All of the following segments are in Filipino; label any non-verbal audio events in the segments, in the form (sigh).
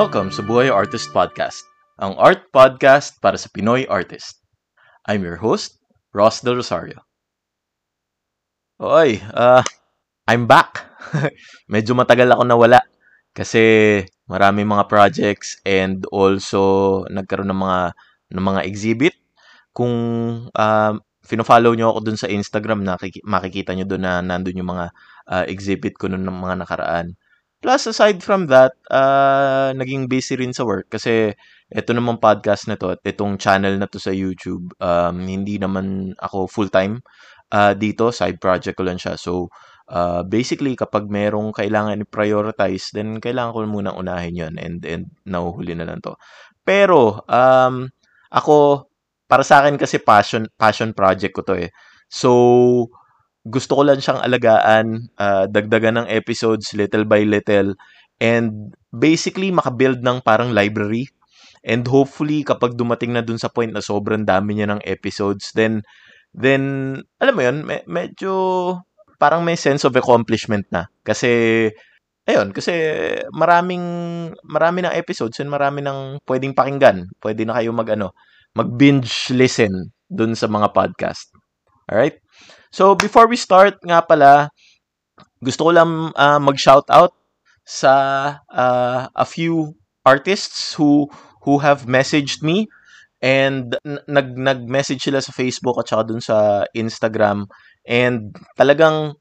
Welcome sa Buhay Artist Podcast, ang art podcast para sa Pinoy artist. I'm your host, Ross Del Rosario. Oy, uh, I'm back. (laughs) Medyo matagal ako nawala kasi marami mga projects and also nagkaroon ng mga ng mga exhibit. Kung uh, fino-follow nyo ako dun sa Instagram, nakik- makikita nyo dun na nandun yung mga uh, exhibit ko nun ng mga nakaraan. Plus, aside from that, uh, naging busy rin sa work kasi ito naman podcast na to at itong channel na to sa YouTube, um, hindi naman ako full-time uh, dito, side project ko lang siya. So, uh, basically, kapag merong kailangan i-prioritize, then kailangan ko munang unahin yon and, and nahuhuli na lang to. Pero, um, ako, para sa akin kasi passion, passion project ko to eh. So, gusto ko lang siyang alagaan, uh, dagdagan ng episodes little by little, and basically makabuild ng parang library. And hopefully, kapag dumating na dun sa point na sobrang dami niya ng episodes, then, then, alam mo yun, me- medyo parang may sense of accomplishment na. Kasi, ayun, kasi maraming, marami ng episodes and marami ng pwedeng pakinggan. Pwede na kayo mag, ano, mag-binge listen dun sa mga podcast. Alright? So, before we start nga pala, gusto ko lang uh, mag-shout out sa uh, a few artists who who have messaged me and nag nag-message sila sa Facebook at saka dun sa Instagram. And talagang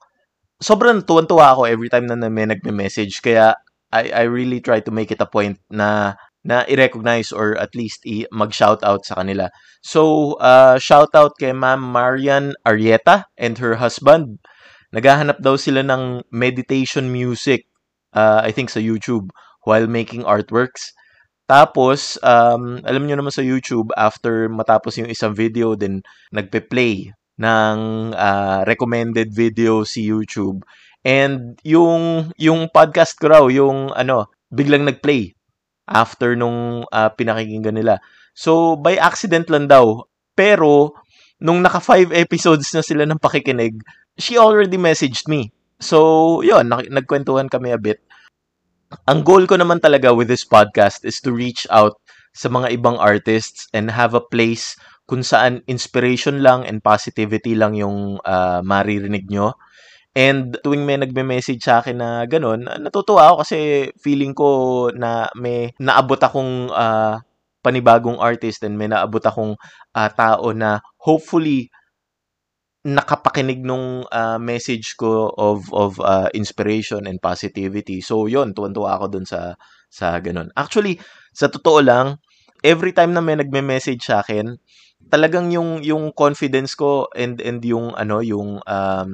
sobrang tuwan-tuwa ako every time na may nagme-message. Kaya I I really try to make it a point na na i-recognize or at least i- mag-shoutout sa kanila. So, uh, shoutout kay Ma'am Marian Arieta and her husband. Naghahanap daw sila ng meditation music, uh, I think sa YouTube, while making artworks. Tapos, um, alam nyo naman sa YouTube, after matapos yung isang video, then nagpe-play ng uh, recommended video si YouTube. And yung yung podcast ko raw, yung ano, biglang nag-play after nung uh, pinakikinggan nila. So, by accident lang daw. Pero, nung naka five episodes na sila ng pakikinig, she already messaged me. So, yun, nagkwentuhan kami a bit. Ang goal ko naman talaga with this podcast is to reach out sa mga ibang artists and have a place kung saan inspiration lang and positivity lang yung uh, maririnig nyo And tuwing may nagme-message sa akin na ganun, natutuwa ako kasi feeling ko na may naabot akong uh, panibagong artist and may naabot akong uh, tao na hopefully nakapakinig nung uh, message ko of of uh, inspiration and positivity. So, yon tuwan-tuwa ako dun sa sa ganun. Actually, sa totoo lang, every time na may nagme-message sa akin, talagang yung yung confidence ko and and yung ano, yung um,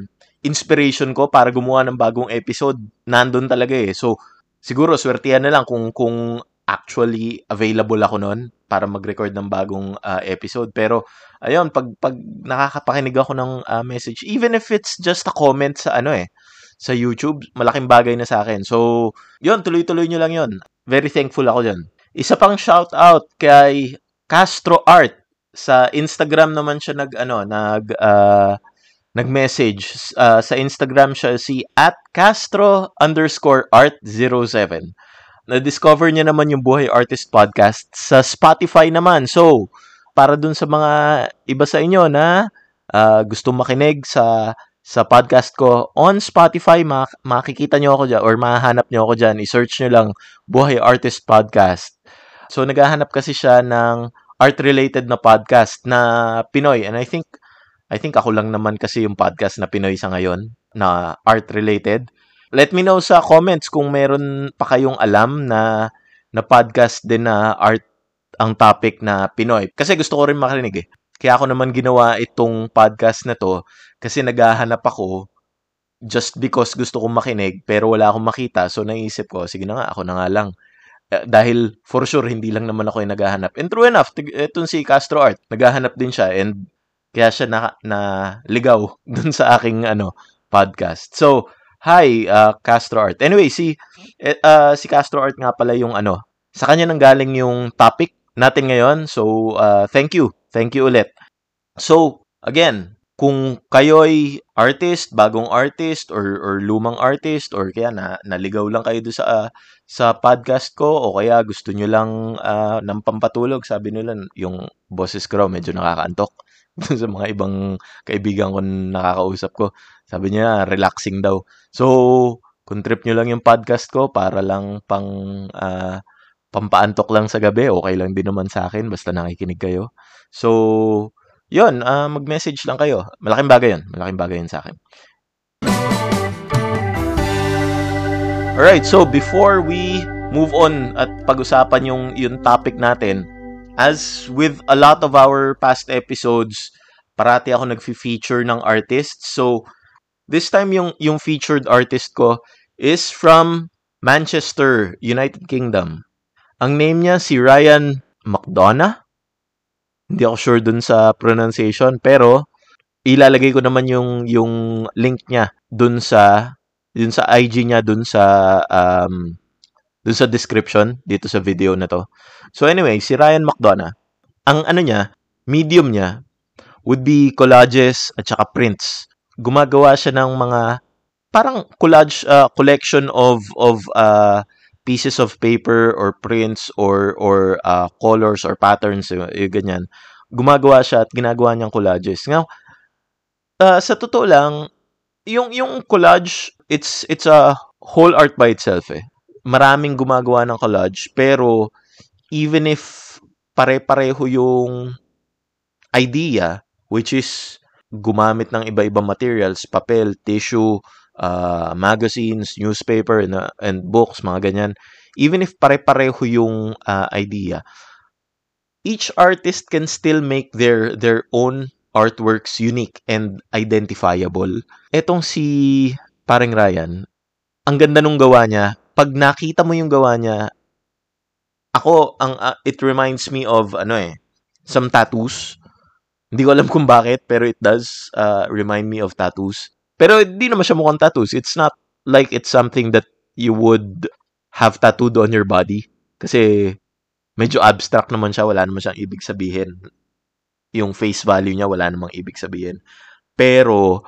inspiration ko para gumawa ng bagong episode, nandun talaga eh. So, siguro, swertihan na lang kung, kung actually available ako noon para mag-record ng bagong uh, episode. Pero, ayun, pag, pag nakakapakinig ako ng uh, message, even if it's just a comment sa ano eh, sa YouTube, malaking bagay na sa akin. So, yun, tuloy-tuloy nyo lang yun. Very thankful ako dyan. Isa pang shout out kay Castro Art. Sa Instagram naman siya nag, ano, nag, uh, nag-message. Uh, sa Instagram siya si at Castro underscore art 07. Na-discover niya naman yung Buhay Artist Podcast sa Spotify naman. So, para dun sa mga iba sa inyo na uh, gusto makinig sa sa podcast ko on Spotify, mak- makikita nyo ako dyan or mahanap nyo ako dyan. I-search nyo lang Buhay Artist Podcast. So, naghahanap kasi siya ng art-related na podcast na Pinoy. And I think I think ako lang naman kasi yung podcast na Pinoy sa ngayon na art-related. Let me know sa comments kung meron pa kayong alam na na podcast din na art ang topic na Pinoy. Kasi gusto ko rin makarinig eh. Kaya ako naman ginawa itong podcast na to kasi naghahanap ako just because gusto kong makinig pero wala akong makita. So naisip ko, sige na nga, ako na nga lang. Uh, dahil for sure, hindi lang naman ako yung naghahanap. And true enough, itong si Castro Art, naghahanap din siya and kaya siya na, na ligaw (laughs) dun sa aking ano podcast. So, hi uh, Castro Art. Anyway, si uh, si Castro Art nga pala yung ano, sa kanya nang galing yung topic natin ngayon. So, uh, thank you. Thank you ulit. So, again, kung kayo'y artist, bagong artist, or, or lumang artist, or kaya na, naligaw lang kayo doon sa, uh, sa podcast ko, o kaya gusto nyo lang uh, ng pampatulog, sabi nila, yung boses ko medyo nakakaantok. (laughs) sa mga ibang kaibigan ko nakakausap ko. Sabi niya, relaxing daw. So, kung trip nyo lang yung podcast ko para lang pang uh, pampaantok lang sa gabi, okay lang din naman sa akin, basta nakikinig kayo. So, yun, uh, mag-message lang kayo. Malaking bagay yun. Malaking bagay yun sa akin. Alright, so before we move on at pag-usapan yung, yung topic natin, as with a lot of our past episodes, parati ako nag-feature ng artists. So, this time yung, yung featured artist ko is from Manchester, United Kingdom. Ang name niya si Ryan McDonough. Hindi ako sure dun sa pronunciation, pero ilalagay ko naman yung yung link niya dun sa dun sa IG niya dun sa um dun sa description dito sa video na to. So anyway, si Ryan McDonough, ang ano niya, medium niya would be collages at saka prints. Gumagawa siya ng mga parang collage uh, collection of of uh, pieces of paper or prints or or uh, colors or patterns yung, yung ganyan gumagawa siya at ginagawa niyang collages. Now, uh, sa totoo lang yung yung collage it's it's a whole art by itself eh. Maraming gumagawa ng collage pero even if pare-pareho yung idea which is gumamit ng iba-ibang materials papel tissue uh, magazines, newspaper, and, uh, and books, mga ganyan, even if pare-pareho yung uh, idea, each artist can still make their their own artworks unique and identifiable. Etong si parang Ryan, ang ganda nung gawa niya. Pag nakita mo yung gawa niya, ako ang uh, it reminds me of ano eh, some tattoos. Hindi ko alam kung bakit, pero it does uh, remind me of tattoos. Pero hindi naman siya mukhang tattoos. It's not like it's something that you would have tattooed on your body. Kasi medyo abstract naman siya. Wala naman siyang ibig sabihin. Yung face value niya, wala namang ibig sabihin. Pero,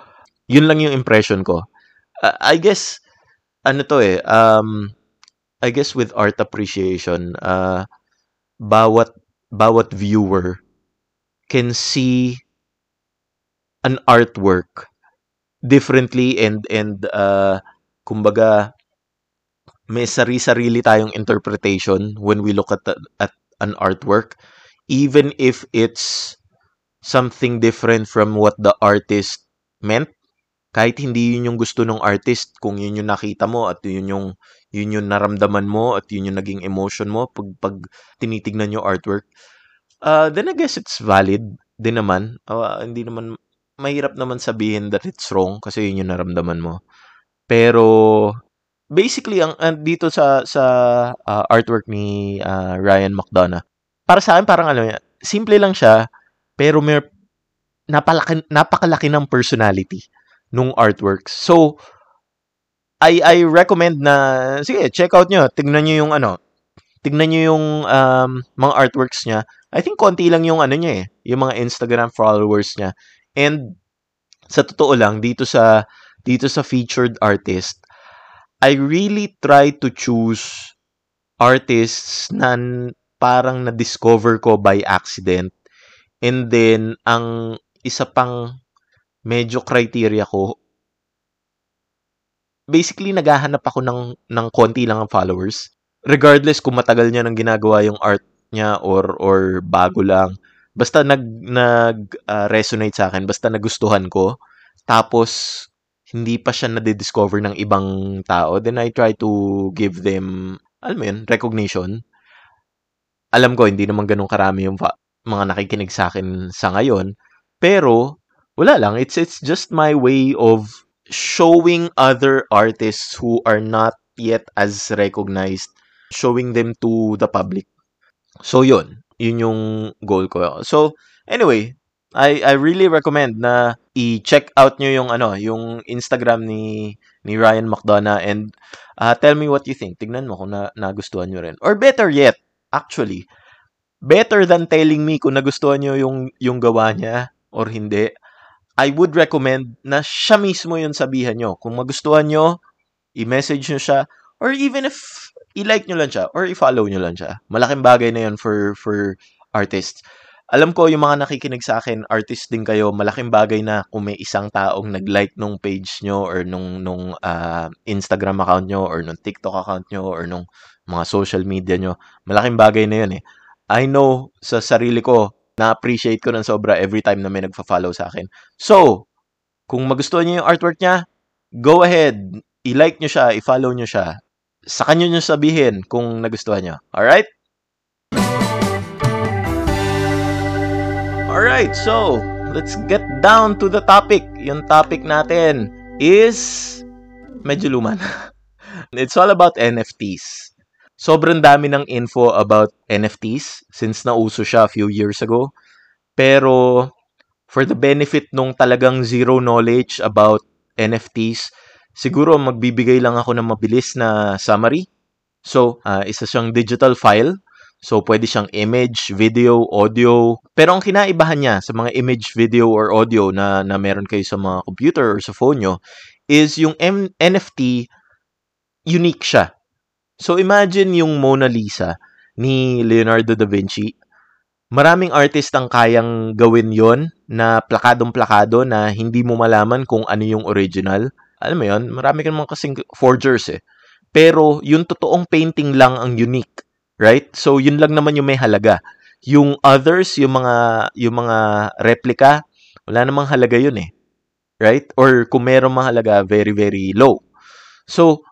yun lang yung impression ko. Uh, I guess, ano to eh, um, I guess with art appreciation, uh, bawat, bawat viewer can see an artwork differently and and uh, kumbaga may sari-sarili tayong interpretation when we look at the, at an artwork. Even if it's something different from what the artist meant kahit hindi yun yung gusto ng artist kung yun yung nakita mo at yun yung yun yung naramdaman mo at yun yung naging emotion mo pag pag tinitignan yung artwork uh, then I guess it's valid din naman. Uh, hindi naman mahirap naman sabihin that it's wrong kasi yun yung naramdaman mo. Pero basically ang uh, dito sa sa uh, artwork ni uh, Ryan McDonough, para sa akin parang ano, simple lang siya pero may napalaki, napakalaki ng personality nung artworks. So I I recommend na sige, check out nyo. Tingnan niyo yung ano, tignan niyo yung um, mga artworks niya. I think konti lang yung ano niya eh, yung mga Instagram followers niya. And sa totoo lang dito sa dito sa featured artist, I really try to choose artists na parang na-discover ko by accident. And then ang isa pang medyo criteria ko basically naghahanap ako ng ng konti lang ang followers regardless kung matagal niya nang ginagawa yung art niya or or bago lang basta nag nag uh, resonate sa akin, basta nagustuhan ko, tapos hindi pa siya na-discover ng ibang tao, then I try to give them, alam mo yun, recognition. Alam ko, hindi naman ganun karami yung mga nakikinig sa akin sa ngayon, pero wala lang, it's it's just my way of showing other artists who are not yet as recognized, showing them to the public. So yun, yun yung goal ko. So, anyway, I I really recommend na i-check out nyo yung ano, yung Instagram ni ni Ryan McDonough and uh, tell me what you think. Tignan mo kung na, nagustuhan nyo rin. Or better yet, actually, better than telling me kung nagustuhan nyo yung yung gawa niya or hindi. I would recommend na siya mismo yung sabihan nyo. Kung magustuhan nyo, i-message nyo siya, or even if i-like nyo lang siya, or i-follow nyo lang siya. Malaking bagay na yun for, for artists. Alam ko, yung mga nakikinig sa akin, artist din kayo, malaking bagay na kung may isang taong nag-like nung page nyo, or nung, nung uh, Instagram account nyo, or nung TikTok account nyo, or nung mga social media nyo. Malaking bagay na yun eh. I know sa sarili ko, na-appreciate ko ng sobra every time na may nagfa-follow sa akin. So, kung magustuhan niyo yung artwork niya, go ahead, i-like nyo siya, i-follow nyo siya. Sa kanya nyo sabihin kung nagustuhan nyo. Alright? Alright, so, let's get down to the topic. Yung topic natin is medyo luma (laughs) It's all about NFTs. Sobrang dami ng info about NFTs since nauso siya a few years ago. Pero for the benefit nung talagang zero knowledge about NFTs, siguro magbibigay lang ako ng mabilis na summary. So, uh, isa siyang digital file. So, pwede siyang image, video, audio. Pero ang kinaibahan niya sa mga image, video, or audio na, na meron kayo sa mga computer or sa phone nyo is yung M- NFT unique siya. So imagine yung Mona Lisa ni Leonardo da Vinci. Maraming artist ang kayang gawin yon na plakadong-plakado na hindi mo malaman kung ano yung original. Alam mo yon, marami ka naman kasing forgers eh. Pero yung totoong painting lang ang unique, right? So yun lang naman yung may halaga. Yung others, yung mga yung mga replica, wala namang halaga yun eh. Right? Or kung meron mahalaga, very very low. So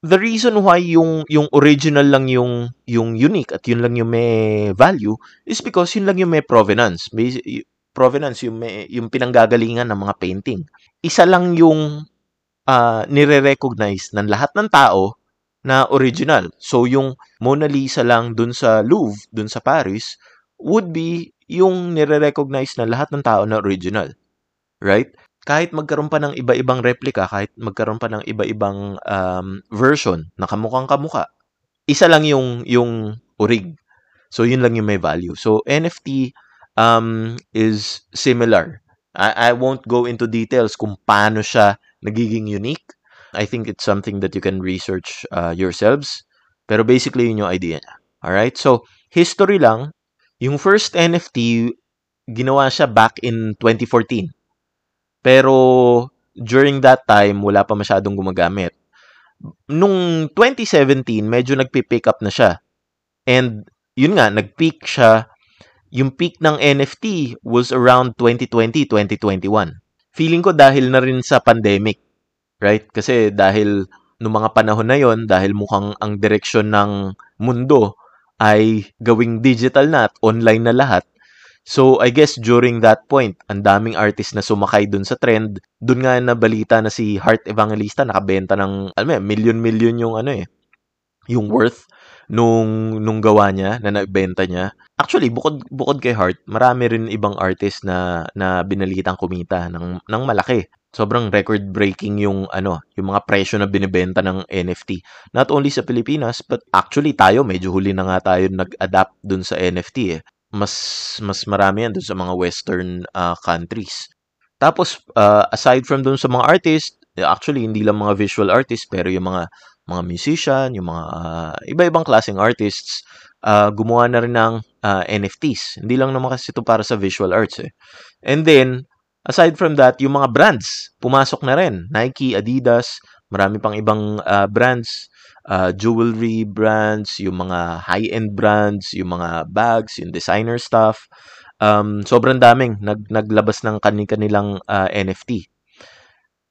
the reason why yung yung original lang yung yung unique at yun lang yung may value is because yun lang yung may provenance. Provenance yung yung pinanggagalingan ng mga painting. Isa lang yung uh, nire-recognize ng lahat ng tao na original. So yung Mona Lisa lang dun sa Louvre, dun sa Paris, would be yung nire-recognize ng lahat ng tao na original. Right? kahit magkaroon pa ng iba-ibang replica, kahit magkaroon pa ng iba-ibang um, version na kamukhang kamuka, isa lang yung yung orig. So yun lang yung may value. So NFT um, is similar. I, I won't go into details kung paano siya nagiging unique. I think it's something that you can research uh, yourselves. Pero basically yun yung idea niya. Alright? So, history lang. Yung first NFT, ginawa siya back in 2014. Pero during that time, wala pa masyadong gumagamit. Nung 2017, medyo nagpi-pick up na siya. And yun nga, nag-peak siya. Yung peak ng NFT was around 2020, 2021. Feeling ko dahil na rin sa pandemic. Right? Kasi dahil noong mga panahon na yon dahil mukhang ang direksyon ng mundo ay gawing digital na at online na lahat, So, I guess during that point, ang daming artist na sumakay dun sa trend. Dun nga na balita na si Heart Evangelista nakabenta ng, alam mo, million-million yung ano eh, yung worth nung nung gawa niya na nabenta niya. Actually, bukod bukod kay Heart, marami rin ibang artist na na binalitang kumita ng ng malaki. Sobrang record breaking yung ano, yung mga presyo na binebenta ng NFT. Not only sa Pilipinas, but actually tayo medyo huli na nga tayo nag-adapt dun sa NFT eh mas mas marami yan dun sa mga western uh, countries. Tapos uh, aside from dun sa mga artist, actually hindi lang mga visual artist pero yung mga mga musician, yung mga uh, iba-ibang klaseng artists uh, gumawa na rin ng uh, NFTs. Hindi lang naman kasi ito para sa visual arts eh. And then aside from that, yung mga brands pumasok na rin. Nike, Adidas, marami pang ibang uh, brands uh, jewelry brands, yung mga high-end brands, yung mga bags, yung designer stuff. Um, sobrang daming nag, naglabas ng kanilang uh, NFT.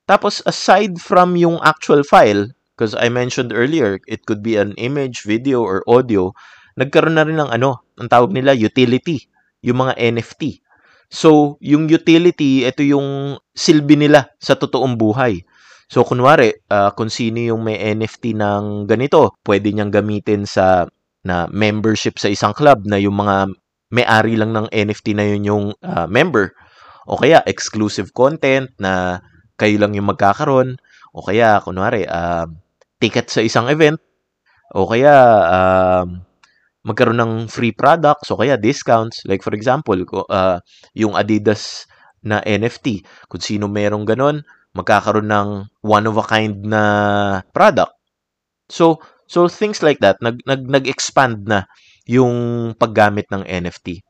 Tapos, aside from yung actual file, because I mentioned earlier, it could be an image, video, or audio, nagkaroon na rin ng ano, ang tawag nila utility, yung mga NFT. So, yung utility, ito yung silbi nila sa totoong buhay. So, kunwari, uh, kung sino yung may NFT ng ganito, pwede niyang gamitin sa na membership sa isang club na yung mga may-ari lang ng NFT na yun yung uh, member. O kaya, exclusive content na kayo lang yung magkakaroon. O kaya, kunwari, uh, ticket sa isang event. O kaya, uh, magkaroon ng free products o kaya discounts. Like for example, uh, yung Adidas na NFT. Kung sino merong ganon, magkakaroon ng one of a kind na product. So, so things like that, nag, nag, nag-expand na yung paggamit ng NFT.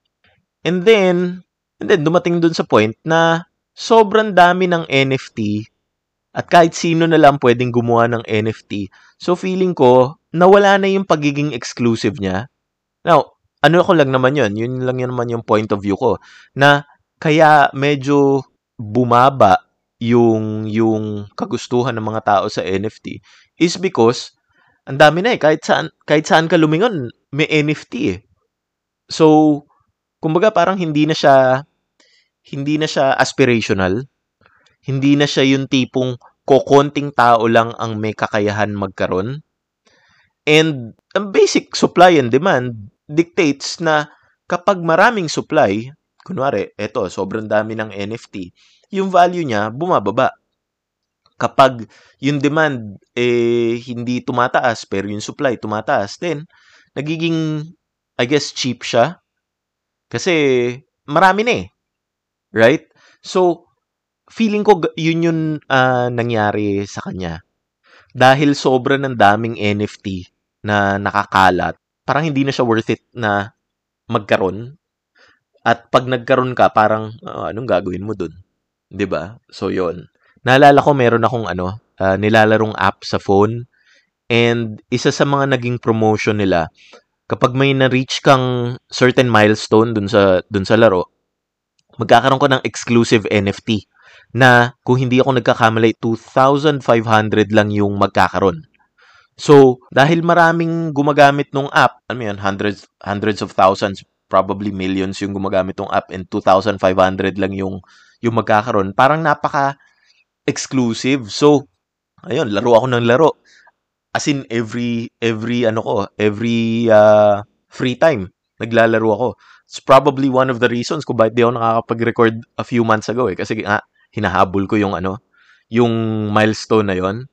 And then, and then dumating dun sa point na sobrang dami ng NFT at kahit sino na lang pwedeng gumawa ng NFT. So feeling ko, nawala na yung pagiging exclusive niya. Now, ano ko lang naman yun, yun lang yun naman yung point of view ko, na kaya medyo bumaba yung yung kagustuhan ng mga tao sa NFT is because ang dami na eh kahit saan kahit saan ka lumingon may NFT eh. So kumbaga parang hindi na siya hindi na siya aspirational. Hindi na siya yung tipong kokonting tao lang ang may kakayahan magkaroon. And ang basic supply and demand dictates na kapag maraming supply, kunwari, eto, sobrang dami ng NFT, yung value niya bumababa. Kapag yung demand eh hindi tumataas pero yung supply tumataas, then nagiging I guess cheap siya. Kasi marami na eh. Right? So feeling ko yun yung uh, nangyari sa kanya. Dahil sobra ng daming NFT na nakakalat, parang hindi na siya worth it na magkaroon at pag nagkaroon ka, parang, uh, anong gagawin mo dun? ba diba? So, yon Naalala ko, meron akong ano, uh, nilalarong app sa phone. And isa sa mga naging promotion nila, kapag may na-reach kang certain milestone dun sa, dun sa laro, magkakaroon ko ng exclusive NFT na kung hindi ako nagkakamali, 2,500 lang yung magkakaroon. So, dahil maraming gumagamit nung app, ano yun, hundreds, hundreds of thousands, probably millions yung gumagamit ng app and 2,500 lang yung yung magkakaroon. Parang napaka exclusive. So, ayun, laro ako ng laro. As in every every ano ko, every uh, free time naglalaro ako. It's probably one of the reasons kung bakit di ako nakakapag-record a few months ago eh kasi nga hinahabol ko yung ano, yung milestone na yon.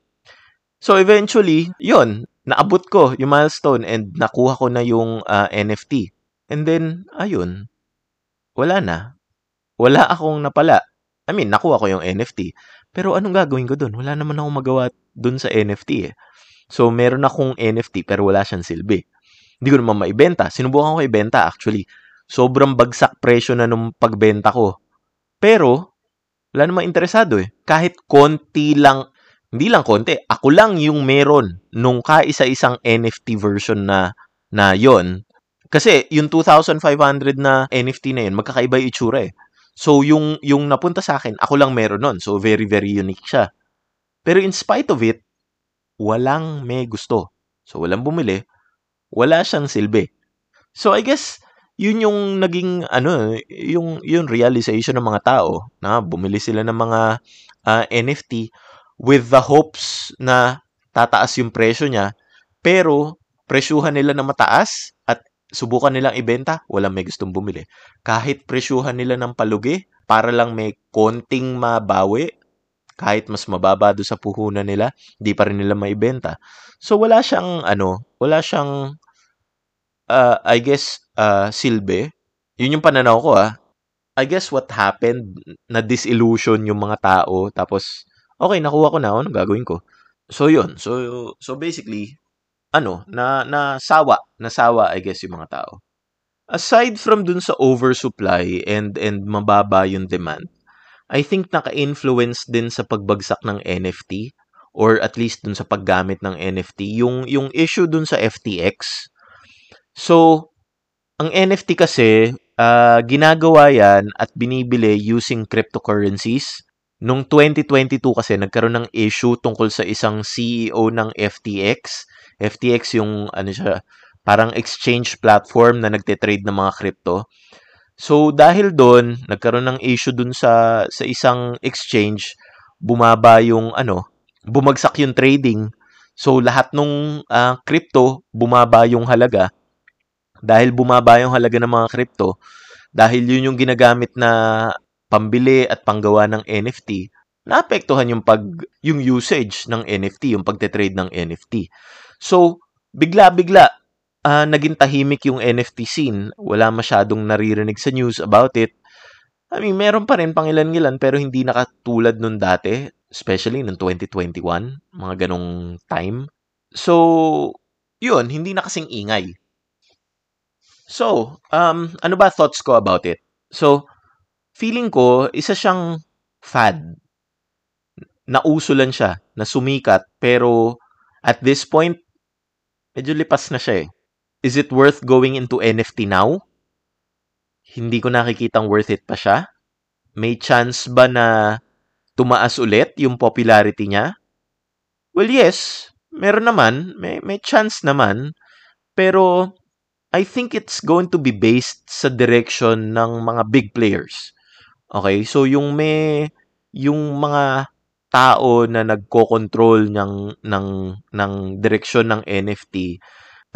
So eventually, yon, naabot ko yung milestone and nakuha ko na yung uh, NFT. And then, ayun, wala na. Wala akong napala. I mean, nakuha ko yung NFT. Pero anong gagawin ko dun? Wala naman akong magawa dun sa NFT eh. So, meron akong NFT pero wala siyang silbi. Hindi ko naman maibenta. Sinubukan ko ibenta actually. Sobrang bagsak presyo na nung pagbenta ko. Pero, wala namang interesado eh. Kahit konti lang, hindi lang konti, ako lang yung meron nung kaisa-isang NFT version na na yon kasi yung 2,500 na NFT na yun, magkakaiba yung itsura eh. So, yung, yung napunta sa akin, ako lang meron nun. So, very, very unique siya. Pero in spite of it, walang may gusto. So, walang bumili. Wala siyang silbi. So, I guess, yun yung naging, ano, yung, yung realization ng mga tao na bumili sila ng mga uh, ah, NFT with the hopes na tataas yung presyo niya. Pero, presyuhan nila na mataas at subukan nilang ibenta, walang may gustong bumili. Kahit presyuhan nila ng palugi, para lang may konting mabawi, kahit mas mababa do sa puhunan nila, hindi pa rin nila maibenta. So wala siyang ano, wala siyang uh, I guess uh, silbi. Yun yung pananaw ko ah. I guess what happened na disillusion yung mga tao tapos okay nakuha ko na ano gagawin ko. So yun. So so basically ano, na nasawa, nasawa I guess yung mga tao. Aside from dun sa oversupply and and mababa yung demand, I think naka-influence din sa pagbagsak ng NFT or at least dun sa paggamit ng NFT yung yung issue dun sa FTX. So, ang NFT kasi uh, ginagawa yan at binibili using cryptocurrencies. Nung 2022 kasi nagkaroon ng issue tungkol sa isang CEO ng FTX FTX yung ano siya, parang exchange platform na nagte-trade ng mga crypto. So dahil doon, nagkaroon ng issue dun sa sa isang exchange, bumaba yung ano, bumagsak yung trading. So lahat nung uh, crypto bumaba yung halaga. Dahil bumaba yung halaga ng mga crypto, dahil yun yung ginagamit na pambili at panggawa ng NFT, naapektuhan yung pag yung usage ng NFT, yung pagte-trade ng NFT. So, bigla-bigla, uh, naging tahimik yung NFT scene. Wala masyadong naririnig sa news about it. I mean, meron pa rin pangilan-ngilan pero hindi nakatulad nung dati, especially nung 2021, mga ganong time. So, yun, hindi na kasing ingay. So, um, ano ba thoughts ko about it? So, feeling ko, isa siyang fad. Nauso lang siya, na sumikat, pero at this point, medyo lipas na siya eh. Is it worth going into NFT now? Hindi ko nakikitang worth it pa siya. May chance ba na tumaas ulit yung popularity niya? Well, yes. Meron naman. May, may chance naman. Pero, I think it's going to be based sa direction ng mga big players. Okay? So, yung may, yung mga tao na nagko-control ng, ng, ng direksyon ng NFT,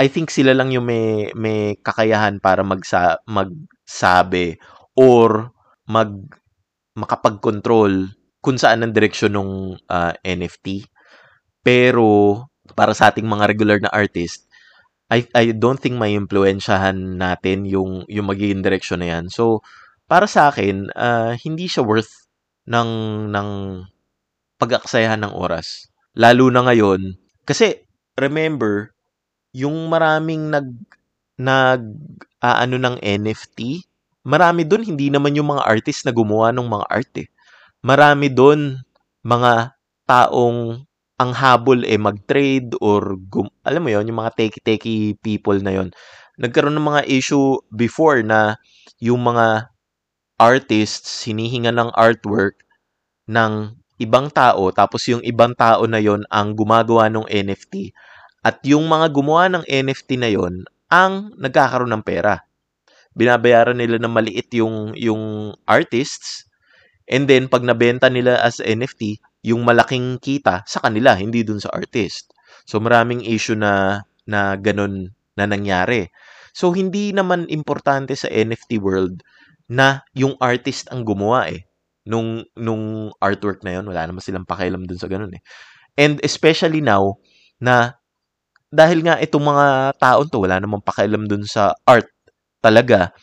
I think sila lang yung may, may kakayahan para magsa, magsabi or mag makapag-control kung saan ang direksyon ng uh, NFT. Pero para sa ating mga regular na artist, I I don't think may impluwensyahan natin yung yung magiging direksyon na yan. So para sa akin, uh, hindi siya worth ng ng pag-aksayahan ng oras. Lalo na ngayon kasi remember yung maraming nag nag uh, ano ng NFT, marami doon hindi naman yung mga artist na gumawa ng mga art eh. Marami doon mga taong ang habol eh mag-trade or gum- alam mo yon yung mga techie-techie people na yon nagkaroon ng mga issue before na yung mga artists hinihinga ng artwork ng ibang tao tapos yung ibang tao na yon ang gumagawa ng NFT at yung mga gumawa ng NFT na yon ang nagkakaroon ng pera. Binabayaran nila ng maliit yung yung artists and then pag nabenta nila as NFT yung malaking kita sa kanila hindi dun sa artist. So maraming issue na na ganun na nangyari. So hindi naman importante sa NFT world na yung artist ang gumawa eh. Nung nung artwork na yon wala naman silang pakialam dun sa ganun eh. And especially now na dahil nga itong mga taon to wala namang pakialam dun sa art talaga,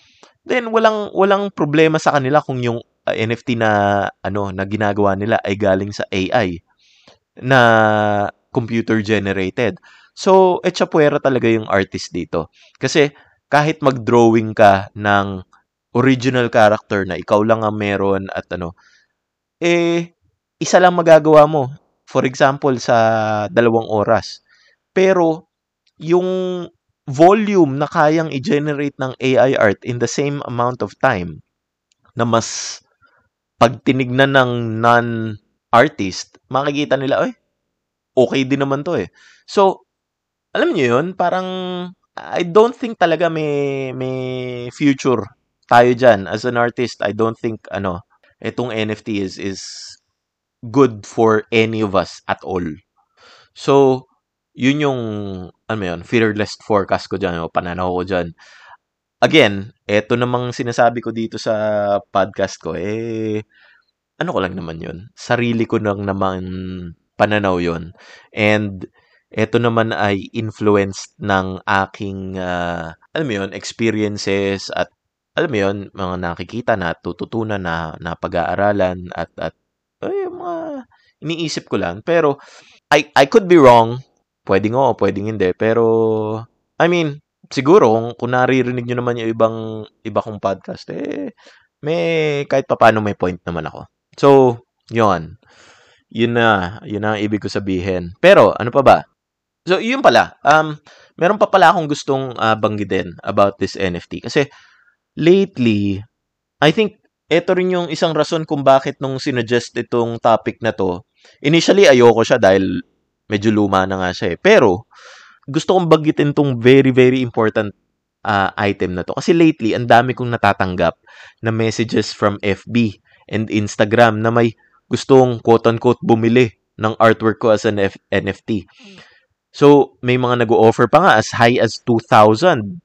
then walang walang problema sa kanila kung yung NFT na ano na ginagawa nila ay galing sa AI na computer generated. So, etchapuera talaga yung artist dito. Kasi kahit mag-drawing ka ng original character na ikaw lang ang meron at ano, eh, isa lang magagawa mo. For example, sa dalawang oras. Pero, yung volume na kayang i-generate ng AI art in the same amount of time na mas pag tinignan ng non-artist, makikita nila, oy, okay din naman to eh. So, alam niyo yun, parang I don't think talaga may may future tayo diyan as an artist. I don't think ano, itong NFT is is good for any of us at all. So, yun yung, ano yun, fearless forecast ko dyan, o pananaw ko dyan. Again, eto namang sinasabi ko dito sa podcast ko, eh, ano ko lang naman yun. Sarili ko lang naman pananaw yun. And, eto naman ay influenced ng aking, uh, alam mo yun, experiences at alam mo yun, mga nakikita na tututunan na, na pag-aaralan at, at ay, mga iniisip ko lang. Pero, I, I could be wrong pwedeng oo, pwedeng hindi. Pero, I mean, siguro kung, kung naririnig nyo naman yung ibang iba kong podcast, eh, may kahit papaano may point naman ako. So, yun. Yun na, yun na ang ibig ko sabihin. Pero, ano pa ba? So, yun pala. Um, meron pa pala akong gustong uh, banggitin about this NFT. Kasi, lately, I think, ito rin yung isang rason kung bakit nung sinuggest itong topic na to. Initially, ayoko siya dahil medyo luma na nga siya eh. Pero, gusto kong bagitin tong very, very important uh, item na to. Kasi lately, ang dami kong natatanggap na messages from FB and Instagram na may gustong quote-unquote bumili ng artwork ko as an F- NFT. So, may mga nag-offer pa nga as high as 2,000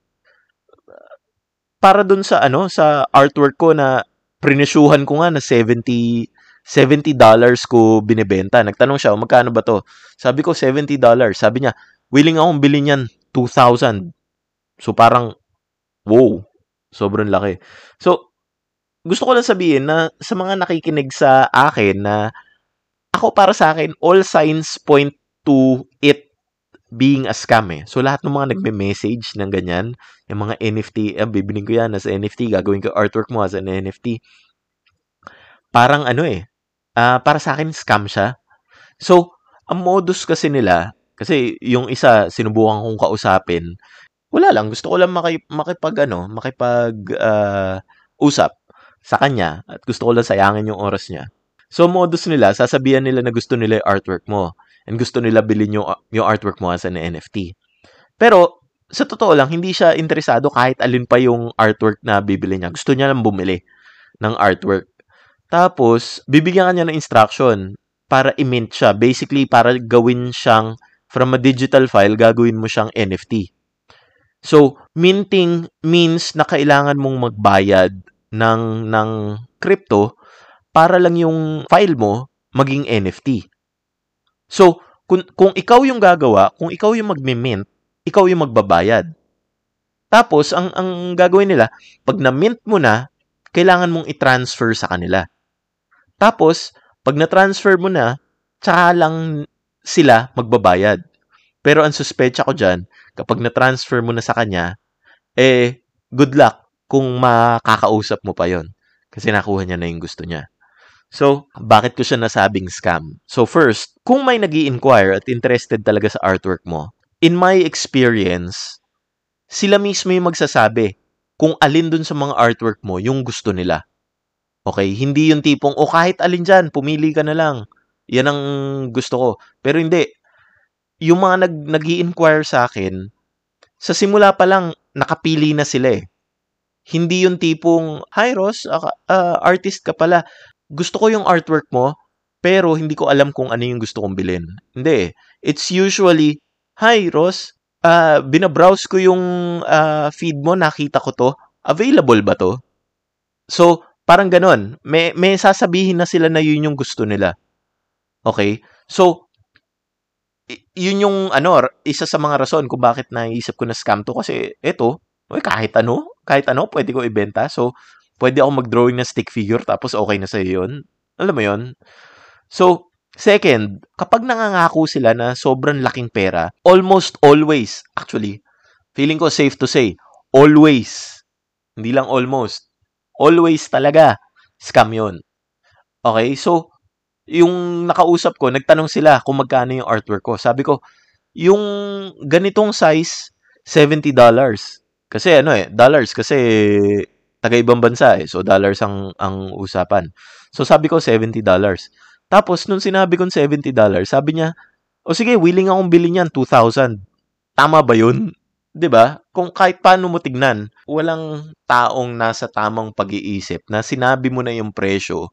para dun sa ano sa artwork ko na prinesyuhan ko nga na 70 $70 ko binebenta. Nagtanong siya, magkano ba to? Sabi ko, $70. Sabi niya, willing akong bilhin yan, 2,000. So, parang, wow, sobrang laki. So, gusto ko lang sabihin na sa mga nakikinig sa akin na ako para sa akin, all signs point to it being a scam eh. So lahat ng mga nagme-message ng ganyan, yung mga NFT, eh, bibiling ko yan as NFT, gagawin ko artwork mo as an NFT. Parang ano eh, uh, para sa akin scam siya. So, ang modus kasi nila, kasi yung isa sinubukan kong kausapin, wala lang, gusto ko lang makip, makipag ano, makipag uh, usap sa kanya at gusto ko lang sayangin yung oras niya. So, modus nila, sasabihan nila na gusto nila yung artwork mo and gusto nila bilhin yung, yung artwork mo as an NFT. Pero, sa totoo lang, hindi siya interesado kahit alin pa yung artwork na bibili niya. Gusto niya lang bumili ng artwork. Tapos, bibigyan ka niya ng instruction para i-mint siya. Basically, para gawin siyang from a digital file, gagawin mo siyang NFT. So, minting means na kailangan mong magbayad ng, ng crypto para lang yung file mo maging NFT. So, kung, kung ikaw yung gagawa, kung ikaw yung magme-mint, ikaw yung magbabayad. Tapos, ang, ang gagawin nila, pag na-mint mo na, kailangan mong i-transfer sa kanila. Tapos, pag na-transfer mo na, tsaka lang sila magbabayad. Pero ang suspecha ko dyan, kapag na-transfer mo na sa kanya, eh, good luck kung makakausap mo pa yon Kasi nakuha niya na yung gusto niya. So, bakit ko siya nasabing scam? So first, kung may nag inquire at interested talaga sa artwork mo, in my experience, sila mismo yung magsasabi kung alin dun sa mga artwork mo yung gusto nila. Okay? Hindi yung tipong, o oh, kahit alin dyan, pumili ka na lang. Yan ang gusto ko. Pero hindi. Yung mga nag, nag inquire sa akin, sa simula pa lang, nakapili na sila eh. Hindi yung tipong, hi Ross, uh, uh, artist ka pala gusto ko yung artwork mo, pero hindi ko alam kung ano yung gusto kong bilhin. Hindi. It's usually, Hi, Ross. Uh, binabrowse ko yung uh, feed mo, nakita ko to. Available ba to? So, parang ganon. May, may sasabihin na sila na yun yung gusto nila. Okay? So, yun yung ano, isa sa mga rason kung bakit naisip ko na scam to kasi eto, kahit ano, kahit ano pwede ko ibenta. So, pwede ako mag-drawing ng stick figure tapos okay na sa'yo yun. Alam mo yun? So, second, kapag nangangako sila na sobrang laking pera, almost always, actually, feeling ko safe to say, always, hindi lang almost, always talaga, scam yun. Okay, so, yung nakausap ko, nagtanong sila kung magkano yung artwork ko. Sabi ko, yung ganitong size, $70. Kasi ano eh, dollars kasi taga-ibang bansa eh. So, dollars ang, ang usapan. So, sabi ko, $70. Tapos, nung sinabi kong $70, sabi niya, o sige, willing akong bilhin yan, 2,000. Tama ba yun? 'di ba? Kung kahit paano mo tignan, walang taong nasa tamang pag-iisip na sinabi mo na yung presyo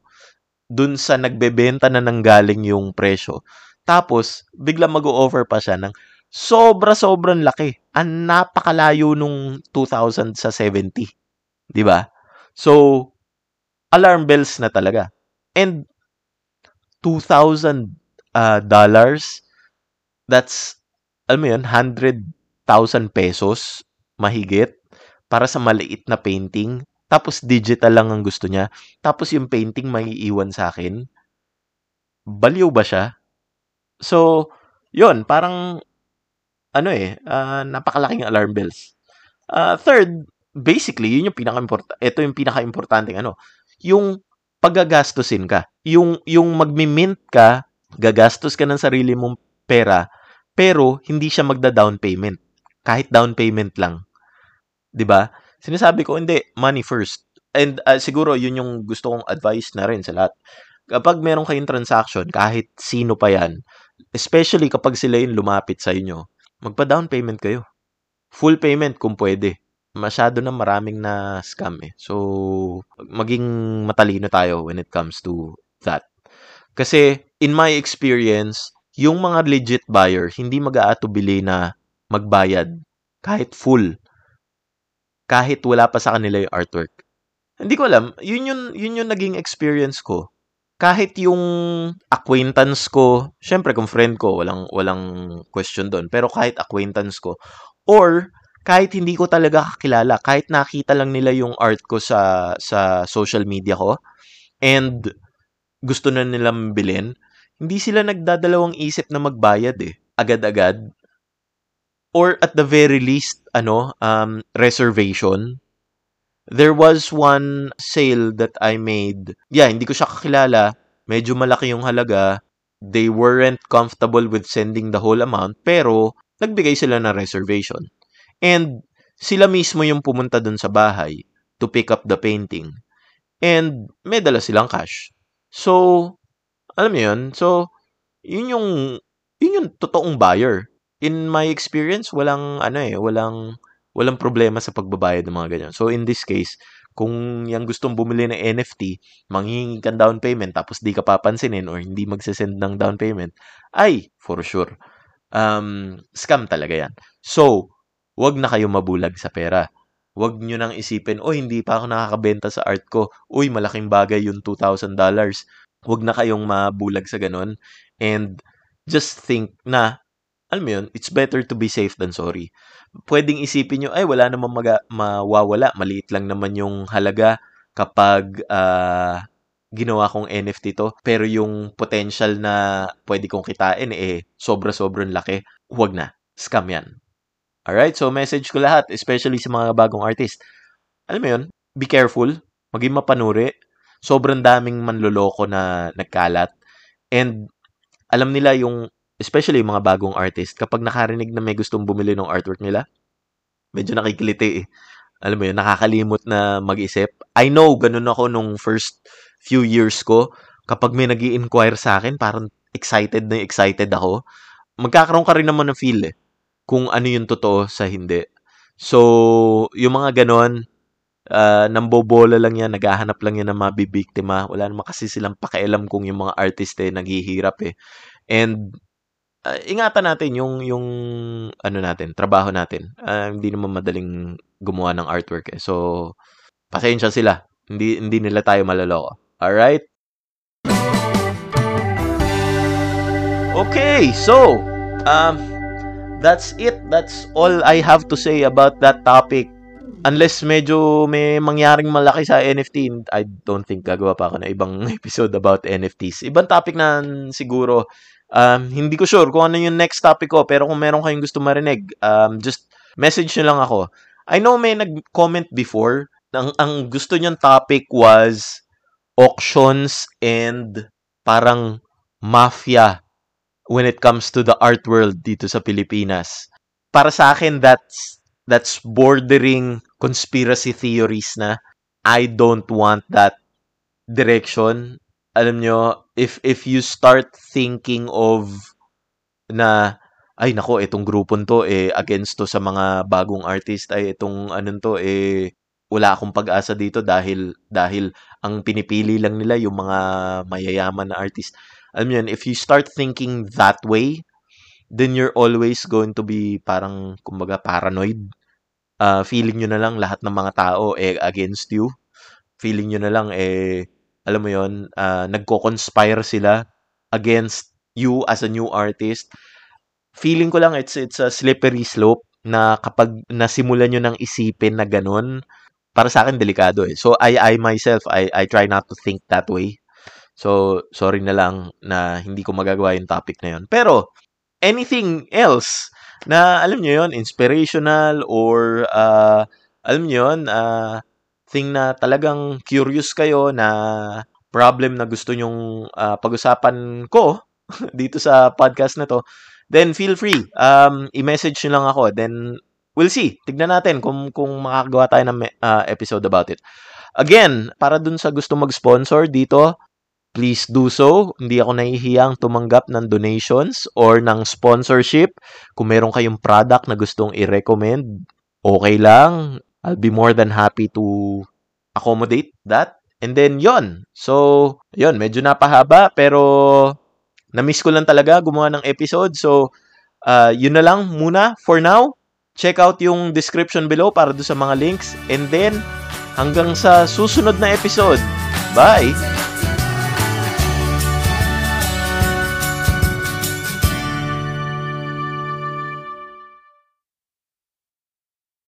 dun sa nagbebenta na nanggaling yung presyo. Tapos bigla mag-o-offer pa siya ng sobra-sobrang laki. Ang napakalayo nung 2,000 sa 70. 'Di ba? So, alarm bells na talaga. And $2,000 uh, dollars, that's, alam mo yun, 100,000 pesos mahigit para sa maliit na painting. Tapos digital lang ang gusto niya. Tapos yung painting may iwan sa akin. Baliw ba siya? So, yun, parang, ano eh, uh, napakalaking alarm bells. Uh, third, basically, yun yung pinaka-importante. Ito yung pinaka-importante ano, yung paggagastusin ka. Yung, yung magmi-mint ka, gagastos ka ng sarili mong pera, pero hindi siya magda-down payment. Kahit down payment lang. 'Di ba? Sinasabi ko, hindi, money first. And uh, siguro yun yung gusto kong advice na rin sa lahat. Kapag meron kayong transaction, kahit sino pa yan, especially kapag sila yung lumapit sa inyo, magpa-down payment kayo. Full payment kung pwede masyado na maraming na scam eh. So, maging matalino tayo when it comes to that. Kasi, in my experience, yung mga legit buyer, hindi mag-aatubili na magbayad kahit full. Kahit wala pa sa kanila yung artwork. Hindi ko alam. Yun yun, yun yung naging experience ko. Kahit yung acquaintance ko, syempre kung friend ko, walang, walang question doon. Pero kahit acquaintance ko, or kahit hindi ko talaga kakilala, kahit nakita lang nila yung art ko sa sa social media ko and gusto na nilang bilhin, hindi sila nagdadalawang isip na magbayad eh. Agad-agad. Or at the very least, ano, um, reservation. There was one sale that I made. Yeah, hindi ko siya kakilala. Medyo malaki yung halaga. They weren't comfortable with sending the whole amount, pero nagbigay sila ng reservation. And sila mismo yung pumunta dun sa bahay to pick up the painting. And may dala silang cash. So, alam mo yun? So, yun yung, yun yung totoong buyer. In my experience, walang, ano eh, walang, walang problema sa pagbabayad ng mga ganyan. So, in this case, kung yung gustong bumili ng NFT, manghihingi kang down payment tapos di ka papansinin or hindi magsasend ng down payment, ay, for sure, um, scam talaga yan. So, wag na kayo mabulag sa pera. Wag nyo nang isipin, oh, hindi pa ako nakakabenta sa art ko. Uy, malaking bagay yung $2,000. Wag na kayong mabulag sa ganun. And just think na, alam mo yun, it's better to be safe than sorry. Pwedeng isipin nyo, ay, wala namang maga- mawawala. Maliit lang naman yung halaga kapag uh, ginawa kong NFT to. Pero yung potential na pwede kong kitain, eh, sobra-sobrang laki. Huwag na. Scam yan. Alright? So, message ko lahat, especially sa mga bagong artist. Alam mo yun, be careful, maging mapanuri. Sobrang daming manloloko na nagkalat. And, alam nila yung, especially yung mga bagong artist, kapag nakarinig na may gustong bumili ng artwork nila, medyo nakikiliti eh. Alam mo yun, nakakalimot na mag-isip. I know, ganun ako nung first few years ko. Kapag may nag inquire sa akin, parang excited na excited ako. Magkakaroon ka rin naman ng feel eh kung ano yung totoo sa hindi. So, yung mga ganon, uh, nambobola lang yan, naghahanap lang yan ng mabibiktima. Wala naman kasi silang pakialam kung yung mga artist eh, naghihirap eh. And, uh, ingatan natin yung, yung, ano natin, trabaho natin. Uh, hindi naman madaling gumawa ng artwork eh. So, pasensya sila. Hindi, hindi nila tayo malaloko. Alright? Okay, so, um, that's it. That's all I have to say about that topic. Unless medyo may mangyaring malaki sa NFT, I don't think gagawa pa ako ng ibang (laughs) episode about NFTs. Ibang topic na siguro. Um, hindi ko sure kung ano yung next topic ko, pero kung meron kayong gusto marinig, um, just message nyo lang ako. I know may nag-comment before, ang, ang gusto niyang topic was auctions and parang mafia when it comes to the art world dito sa Pilipinas. Para sa akin, that's, that's bordering conspiracy theories na. I don't want that direction. Alam nyo, if, if you start thinking of na ay nako itong grupon to eh against to sa mga bagong artist ay itong anong to eh wala akong pag-asa dito dahil dahil ang pinipili lang nila yung mga mayayaman na artist alam yun, if you start thinking that way, then you're always going to be parang, kumbaga, paranoid. Uh, feeling nyo na lang lahat ng mga tao eh against you. Feeling nyo na lang eh, alam mo yon uh, nagko-conspire sila against you as a new artist. Feeling ko lang it's it's a slippery slope na kapag nasimulan nyo nang isipin na ganun, para sa akin delikado eh. So I I myself I I try not to think that way. So, sorry na lang na hindi ko magagawa yung topic na yun. Pero, anything else na, alam nyo yon inspirational or, uh, alam nyo yun, uh, thing na talagang curious kayo na problem na gusto nyong uh, pag-usapan ko (laughs) dito sa podcast na to, then feel free. Um, i-message nyo lang ako. Then, we'll see. Tignan natin kung, kung makakagawa tayo ng uh, episode about it. Again, para dun sa gusto mag-sponsor dito, please do so. Hindi ako nahihiyang tumanggap ng donations or ng sponsorship. Kung meron kayong product na gustong i-recommend, okay lang. I'll be more than happy to accommodate that. And then, yon So, yon medyo napahaba, pero na-miss ko lang talaga gumawa ng episode. So, uh, yun na lang muna for now. Check out yung description below para do sa mga links. And then, hanggang sa susunod na episode. Bye!